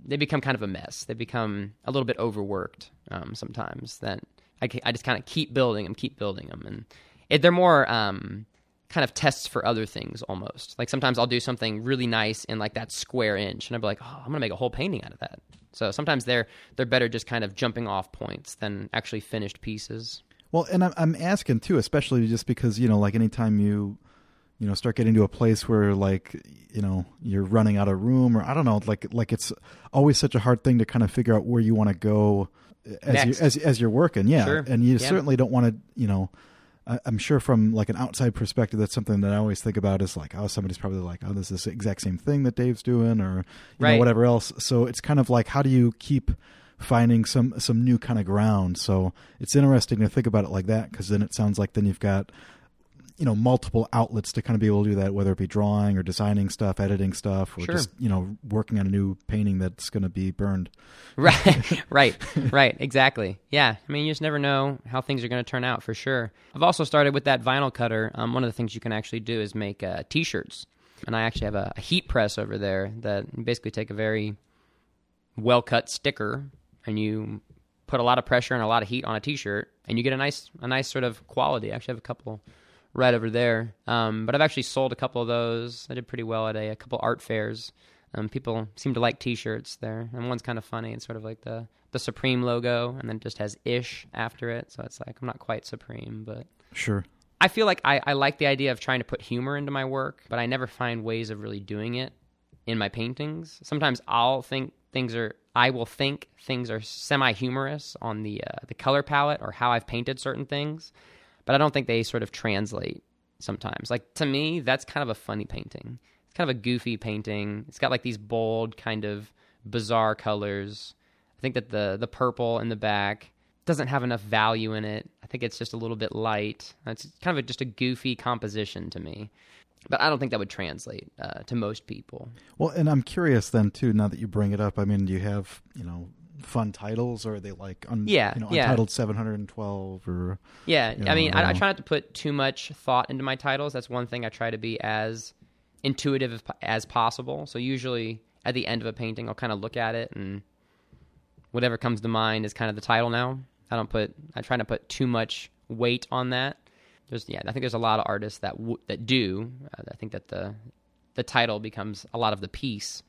they become kind of a mess. They become a little bit overworked um, sometimes. That I I just kind of keep building them, keep building them, and it, they're more. Um, kind of tests for other things almost like sometimes i'll do something really nice in like that square inch and i'll be like oh i'm gonna make a whole painting out of that so sometimes they're they're better just kind of jumping off points than actually finished pieces
Well, and I'm, I'm asking too, especially just because you know, like anytime you, you know, start getting to a place where like, you know, you're running out of room, or I don't know, like like it's always such a hard thing to kind of figure out where you want to go as you as as you're working, yeah,
Sure.
and you
Yeah.
certainly don't want to, you know. I- I'm sure from like an outside perspective, that's something that I always think about is like, oh, somebody's probably like, oh, this is the exact same thing that Dave's doing, or you know,
Right.
whatever else. So it's kind of like, how do you keep finding some some new kind of ground? So it's interesting to think about it like that because then it sounds like then you've got you know multiple outlets to kind of be able to do that, whether it be drawing or designing stuff, editing stuff, or
Sure.
just you know working on a new painting that's going to be burned.
right right right exactly. Yeah i mean you just never know how things are going to turn out for sure. I've also started with that vinyl cutter. Um, one of the things you can actually do is make uh, t-shirts. And i actually have a, a heat press over there that basically take a very well cut sticker and you put a lot of pressure and a lot of heat on a t-shirt and you get a nice a nice sort of quality. I actually have a couple right over there um, but i've actually sold a couple of those i did pretty well at a, a couple art fairs um, people seem to like T-shirts there, and one's kind of funny. It's sort of like the the Supreme logo, and then just has "ish" after it. So it's like I'm not quite Supreme, but
Sure.
I feel like I, I like the idea of trying to put humor into my work, but I never find ways of really doing it in my paintings. Sometimes I'll think things are I will think things are semi humorous on the uh, the color palette or how I've painted certain things, but I don't think they sort of translate sometimes. Like to me, that's kind of a funny painting. It's kind of a goofy painting. It's got like these bold kind of bizarre colors. I think that the the purple in the back doesn't have enough value in it. I think it's just a little bit light. It's kind of a, just a goofy composition to me. But I don't think that would translate uh, to most people.
Well, and I'm curious then too. Now that you bring it up, I mean, do you have you know fun titles, or are they like un,
Yeah,
you know,
yeah.
untitled 712 or
Yeah,
Yeah,
I mean, I, I try not to put too much thought into my titles. That's one thing I try to be as intuitive as, as possible. So usually at the end of a painting, I'll kind of look at it and whatever comes to mind is kind of the title now. I don't put. I try not to put too much weight on that. There's yeah, I think there's a lot of artists that w- that do. Uh, I think that the the title becomes a lot of the piece.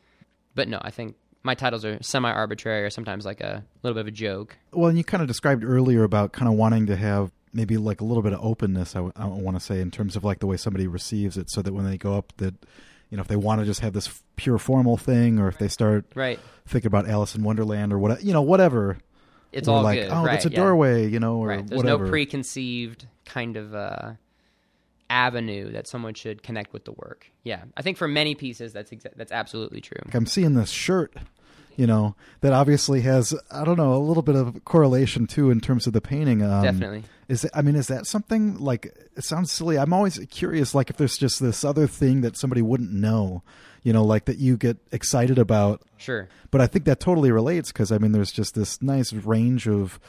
But no, I think my titles are semi arbitrary or sometimes like a little bit of a joke.
Well, and you kind of described earlier about kind of wanting to have maybe like a little bit of openness. I, want to say in terms of like the way somebody receives it, so that when they go up, that you know if they want to just have this pure formal thing, or if they start
Right.
thinking about Alice in Wonderland or what, you know, whatever.
It's all
like,
good.
oh,
right,
that's a
yeah.
doorway, you know, or
Right. There's
whatever.
no preconceived kind of uh, avenue that someone should connect with the work. Yeah, I think for many pieces, that's exa- that's absolutely true.
Like, I'm seeing this shirt, you know, that obviously has I don't know a little bit of correlation too in terms of the painting. Um,
Definitely.
Is it, I mean, is that something like it sounds silly? I'm always curious, like if there's just this other thing that somebody wouldn't know, you know, like that you get excited about.
Sure.
But I think that totally relates because I mean, there's just this nice range of,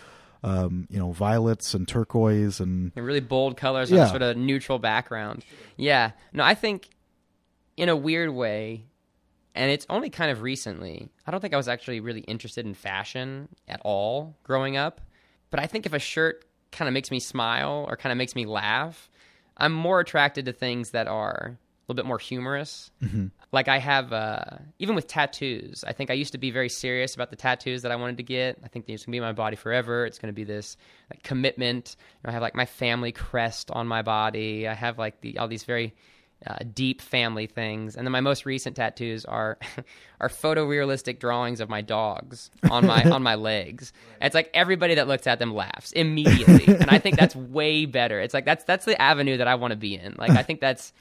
um, you know, violets and turquoise and
And really bold colors on
Yeah.
a sort of neutral background. Yeah. No, I think in a weird way, and it's only kind of recently. I don't think I was actually really interested in fashion at all growing up. But I think if a shirt kind of makes me smile or kind of makes me laugh, I'm more attracted to things that are little bit more humorous. Like I have, uh, even with tattoos, I think I used to be very serious about the tattoos that I wanted to get. I think it's gonna be my body forever. It's gonna be this like commitment. You know, I have like my family crest on my body. I have like the all these very uh, deep family things, and then my most recent tattoos are are photorealistic drawings of my dogs on my on my legs. And it's like everybody that looks at them laughs immediately, and I think that's way better. It's like that's that's the avenue that I want to be in. Like I think that's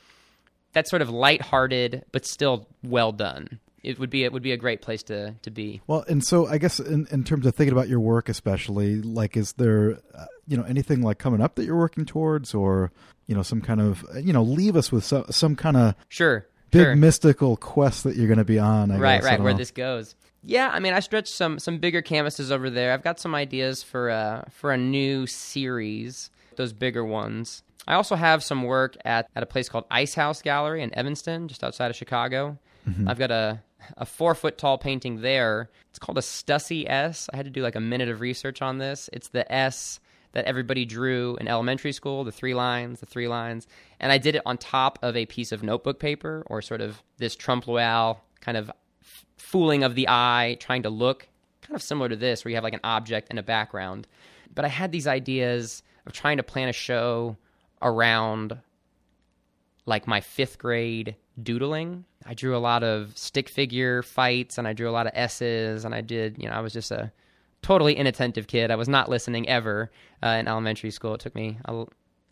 that's sort of lighthearted but still well done. It would be it would be a great place to to be.
Well, and so I guess in, in terms of thinking about your work, especially, like, is there, uh, you know, anything like coming up that you're working towards, or you know, some kind of, you know, leave us with some some kind of
Sure.
big
sure.
mystical quest that you're going to be on. I
right
guess.
Right where
know.
this goes yeah i mean i stretched some some bigger canvases over there i've got some ideas for uh for a new series those bigger ones i also have some work at at a place called ice house gallery in evanston just outside of chicago. Mm-hmm. I've got a a four foot tall painting there. It's called a stussy s. I had to do like a minute of research on this. It's the s that everybody drew in elementary school the three lines the three lines. And i did it on top of a piece of notebook paper or sort of this trompe l'oeil kind of f- fooling of the eye trying to look kind of similar to this where you have like an object and a background. But i had these ideas of trying to plan a show around like my fifth grade doodling. I drew a lot of stick figure fights and I drew a lot of S's and I did, you know, I was just a totally inattentive kid. I was not listening ever uh, in elementary school. It took me a,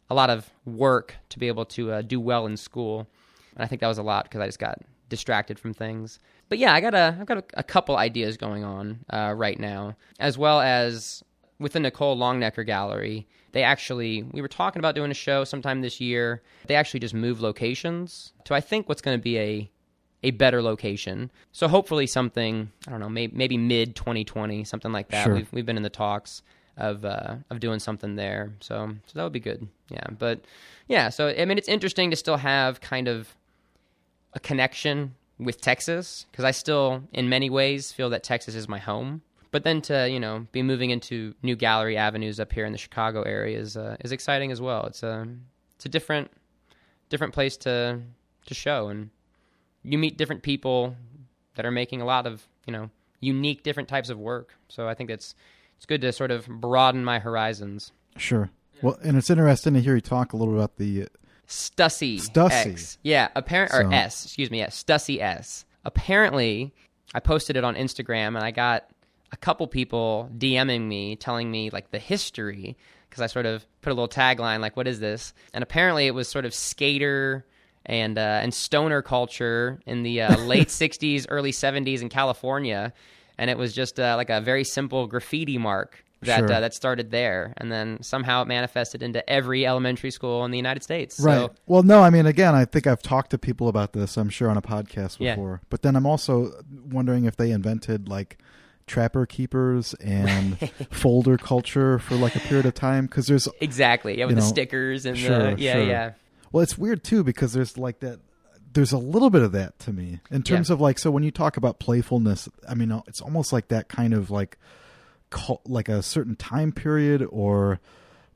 a lot of work to be able to uh, do well in school. And I think that was a lot because I just got distracted from things. But yeah, I got a, I've got a, a couple ideas going on uh, right now, as well as with the Nicole Longnecker Gallery. They actually, we were talking about doing a show sometime this year. They actually just moved locations to I think what's going to be a a better location. So hopefully something I don't know, maybe, maybe mid 2020, something like that.
Sure.
We've we've been in the talks of uh, of doing something there. So so that would be good. Yeah, but yeah. So I mean, it's interesting to still have kind of a connection with Texas because I still, in many ways, feel that Texas is my home. But then to you know be moving into new gallery avenues up here in the Chicago area is uh, is exciting as well. It's a it's a different different place to to show and you meet different people that are making a lot of you know unique different types of work. So I think it's it's good to sort of broaden my horizons.
Sure. Well, and it's interesting to hear you talk a little about the.
Stussy.
Stussy.
X. Yeah, apparent or
So-
S, excuse me, yeah, Stussy S. Apparently, I posted it on Instagram and I got a couple people DMing me telling me like the history because I sort of put a little tagline like what is this? And apparently it was sort of skater and uh, and stoner culture in the uh, late 60s, early 70s in California and it was just uh, like a very simple graffiti mark that
Sure.
uh, that started there, and then somehow it manifested into every elementary school in the United States.
Right.
So,
well, no, I mean, again, I think I've talked to people about this, I'm sure, on a podcast
Yeah.
before. But then I'm also wondering if they invented like trapper keepers and folder culture for like a period of time because there's
exactly, yeah, with
You
the
know,
stickers and
sure,
the yeah,
sure.
yeah,
Well, it's weird too because there's like that. There's a little bit of that to me in terms
Yeah.
of like so when you talk about playfulness. I mean, it's almost like that kind of like, like a certain time period or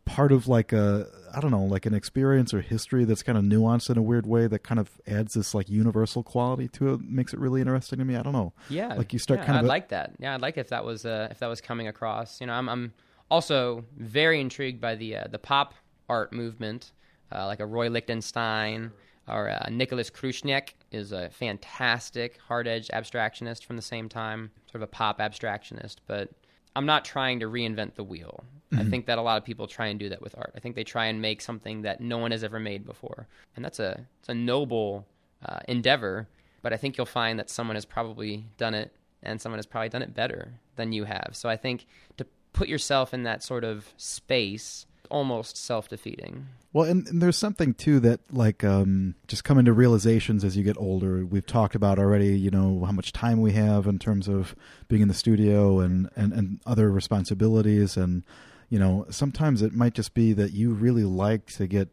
part of like a I don't know like an experience or history that's kind of nuanced in a weird way that kind of adds this like universal quality to it. Makes it really interesting to me. I don't know.
yeah.
Like you start
yeah,
kind of
I'd
a-
like that. Yeah, I'd like if that was uh, if that was coming across. You know, I'm I'm also very intrigued by the uh, the pop art movement, uh, like a Roy Lichtenstein or uh, Nicholas Krushenick is a fantastic hard edge abstractionist from the same time, sort of a pop abstractionist, but. I'm not trying to reinvent the wheel. I think that a lot of people try and do that with art. I think they try and make something that no one has ever made before, and that's a it's a noble uh, endeavor. But I think you'll find that someone has probably done it, and someone has probably done it better than you have. So I think to put yourself in that sort of space, almost self defeating.
Well, and, and there's something too that like um, just coming to realizations as you get older. We've talked about already, you know, how much time we have in terms of being in the studio and, and, and other responsibilities. And, you know, sometimes it might just be that you really like to get,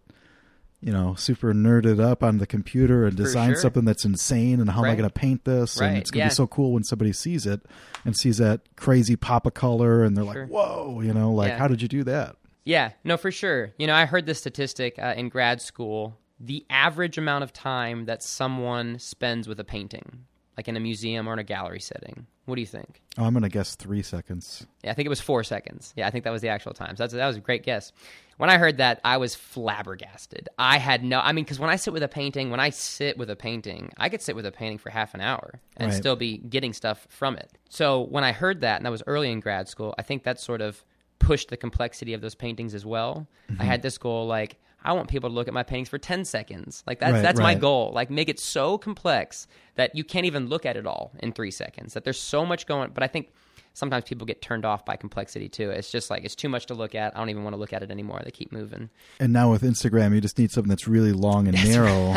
you know, super nerded up on the computer and design
sure.
something that's insane. And how am I going to paint this? And it's going to
yeah.
be so cool when somebody sees it and sees that crazy pop of color and they're
Sure.
like, whoa, you know, like,
Yeah.
how did you do that?
Yeah, no, for sure. You know, I heard this statistic uh, in grad school the average amount of time that someone spends with a painting, like in a museum or in a gallery setting. What do you think?
Oh, I'm going to guess three seconds.
Yeah, I think it was four seconds. Yeah, I think that was the actual time. So that's, that was a great guess. When I heard that, I was flabbergasted. I had no, I mean, because when I sit with a painting, when I sit with a painting, I could sit with a painting for half an hour and
Right.
still be getting stuff from it. So when I heard that, and that was early in grad school, I think that sort of pushed the complexity of those paintings as well.
Mm-hmm.
I had this goal, like, I want people to look at my paintings for 10 seconds. Like, that's,
Right,
that's my goal. Like, make it so complex that you can't even look at it all in three seconds, that there's so much going, but I think sometimes people get turned off by complexity too. It's just like it's too much to look at. I don't even want to look at it anymore. They keep moving.
And now with Instagram, you just need something that's really long and narrow,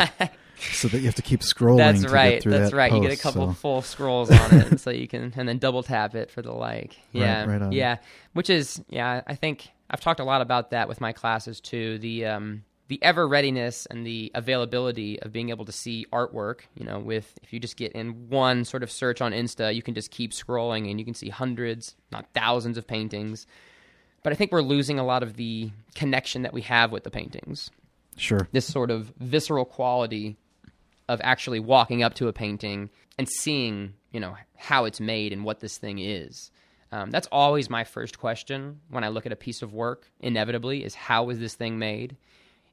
so that you have to keep scrolling.
That's
to
right.
Get through
That's
that
right. you get a couple
so-
full scrolls on it, so you can and then double tap it for the like. Yeah,
right on.
yeah. Which is yeah. I think I've talked a lot about that with my classes too. The um the ever readiness and the availability of being able to see artwork. You know, with if you just get in one sort of search on Insta, you can just keep scrolling and you can see hundreds, not thousands, of paintings. But I think we're losing a lot of the connection that we have with the paintings
Sure.
this sort of visceral quality of actually walking up to a painting and seeing, you know, how it's made and what this thing is. Um, that's always my first question when I look at a piece of work. Inevitably, is how was this thing made?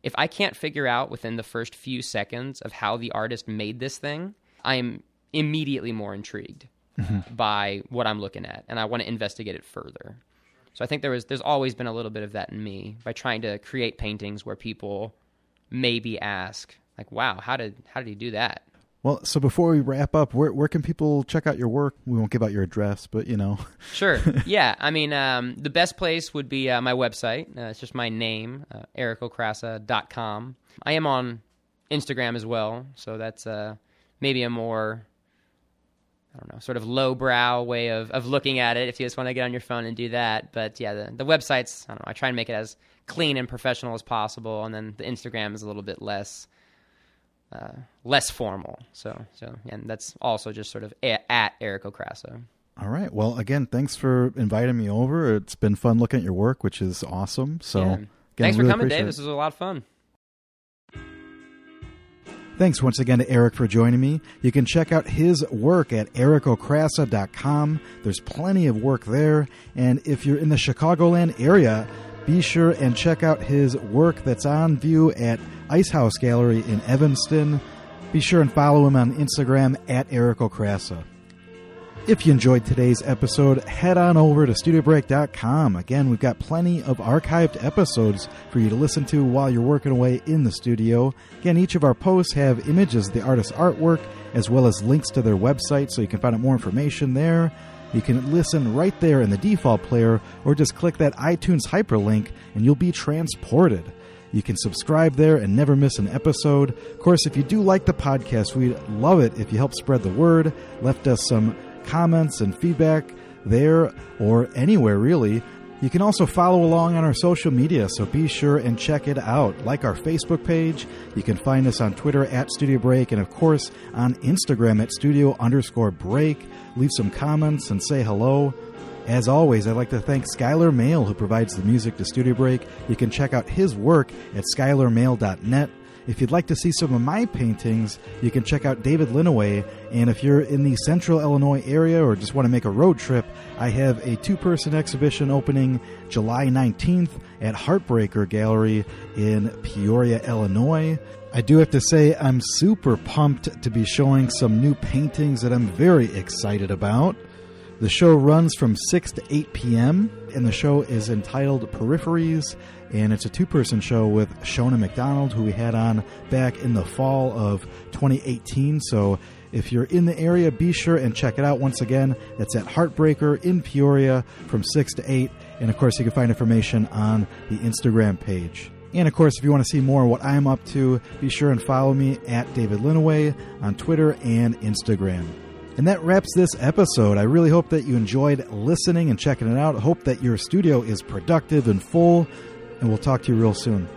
If I can't figure out within the first few seconds of how the artist made this thing, I am immediately more intrigued by what I'm looking at, and I want to investigate it further. So I think there was there's always been a little bit of that in me by trying to create paintings where people maybe ask like, "Wow, how did how did he do that?"
Well, so before we wrap up, where where can people check out your work? We won't give out your address, but you know,
Sure. yeah. I mean, um, the best place would be uh, my website. Uh, it's just my name, uh, ericokrasa.com. I am on Instagram as well, so that's uh, maybe a more I don't know, sort of lowbrow way of, of looking at it if you just want to get on your phone and do that. But yeah, the, the website's, I don't know, I try and make it as clean and professional as possible. And then the Instagram is a little bit less, uh, less formal. So, so, and that's also just sort of a- at Eric Okrasa.
all right. Well, again, thanks for inviting me over. It's been fun looking at your work, which is awesome. So,
Yeah.
again,
Thanks for coming, Dave.
it.
This was a lot of fun.
Thanks once again to Eric for joining me. You can check out his work at ericokrasa.com. There's plenty of work there. And if you're in the Chicagoland area, be sure and check out his work that's on view at Ice House Gallery in Evanston. Be sure and follow him on Instagram at Eric Okrasa. If you enjoyed today's episode, head on over to studiobreak.com. Again, we've got plenty of archived episodes for you to listen to while you're working away in the studio. Again, each of our posts have images of the artist's artwork as well as links to their website so you can find out more information there. You can listen right there in the default player or just click that iTunes hyperlink and you'll be transported. You can subscribe there and never miss an episode. Of course, if you do like the podcast, we'd love it if you help spread the word, left us some comments and feedback there or anywhere really. You can also follow along on our social media, so be sure and check it out. Like our Facebook page. You can find us on Twitter at Studio Break and of course on Instagram at studio underscore break. Leave some comments and say hello. As always, I'd like to thank Skylar Mail, who provides the music to Studio Break. You can check out his work at skylarmail.net. If you'd like to see some of my paintings, you can check out David Linneweh. And if you're in the central Illinois area or just want to make a road trip, I have a two person exhibition opening July 19th at Heartbreaker Gallery in Peoria, Illinois. I do have to say, I'm super pumped to be showing some new paintings that I'm very excited about. The show runs from 6 to 8 p.m., and the show is entitled Peripheries, and it's a two person show with Shona McDonald, who we had on back in the fall of 2018. So if you're in the area, be sure and check it out. Once again, it's at Heartbreaker in Peoria from 6 to 8, and of course, you can find information on the Instagram page. And of course, if you want to see more of what I'm up to, be sure and follow me at David Linneweh on Twitter and Instagram. And that wraps this episode. I really hope that you enjoyed listening and checking it out. Hope that your studio is productive and full, and we'll talk to you real soon.